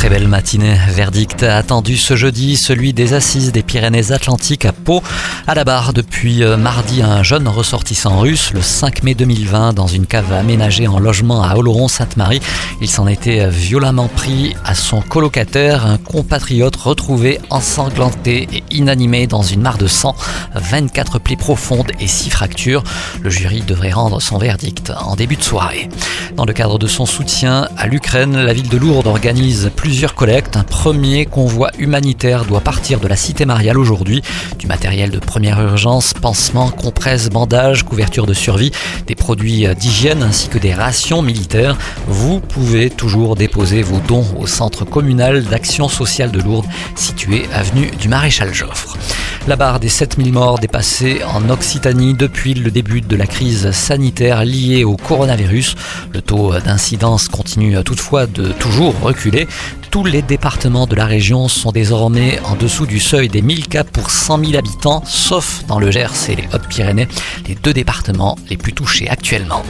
Très belle matinée. Verdict attendu ce jeudi, celui des assises des Pyrénées-Atlantiques à Pau. À la barre depuis euh, mardi, un jeune ressortissant russe, le 5 mai 2020, dans une cave aménagée en logement à Oloron-Sainte-Marie. Il s'en était euh, violemment pris à son colocataire, un compatriote retrouvé ensanglanté et inanimé dans une mare de sang, 24 plaies profondes et 6 fractures. Le jury devrait rendre son verdict en début de soirée. Dans le cadre de son soutien à l'Ukraine, la ville de Lourdes organise plusieurs collectes. Un premier convoi humanitaire doit partir de la cité mariale aujourd'hui. Du matériel de première urgence, pansements, compresses, bandages, couvertures de survie, des produits d'hygiène ainsi que des rations militaires. Vous pouvez toujours déposer vos dons au centre communal d'action sociale de Lourdes, situé avenue du Maréchal Joffre. La barre des 7000 morts dépassée en Occitanie depuis le début de la crise sanitaire liée au coronavirus. Le taux d'incidence continue toutefois de toujours reculer. Tous les départements de la région sont désormais en dessous du seuil des 1000 cas pour 100 000 habitants, sauf dans le Gers et les Hautes-Pyrénées, les deux départements les plus touchés actuellement.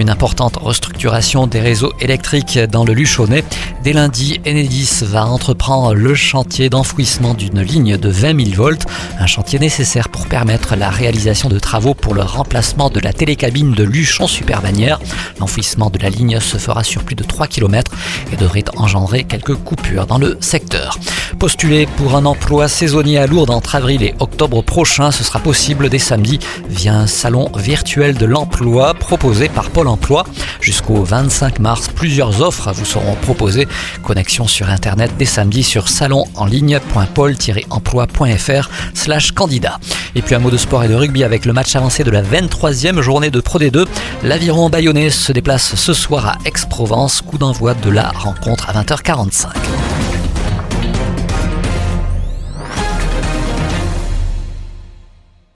Une importante restructuration des réseaux électriques dans le Luchonnet. Dès lundi, Enedis va entreprendre le chantier d'enfouissement d'une ligne de 20 000 volts, un chantier nécessaire pour permettre la réalisation de travaux pour le remplacement de la télécabine de Luchon-Superbannière. L'enfouissement de la ligne se fera sur plus de 3 km et devrait engendrer quelques coupures dans le secteur. Postuler pour un emploi saisonnier à Lourdes entre avril et octobre prochain, ce sera possible dès samedi via un salon virtuel de l'emploi proposé par Pôle emploi. Jusqu'au 25 mars, plusieurs offres vous seront proposées. Connexion sur internet dès samedi sur salonenligne.pôle-emploi.fr slash candidat. Et puis un mot de sport et de rugby avec le match avancé de la 23e journée de Pro D2. L'aviron bayonnais se déplace ce soir à Aix-Provence. Coup d'envoi de la rencontre à 20h45.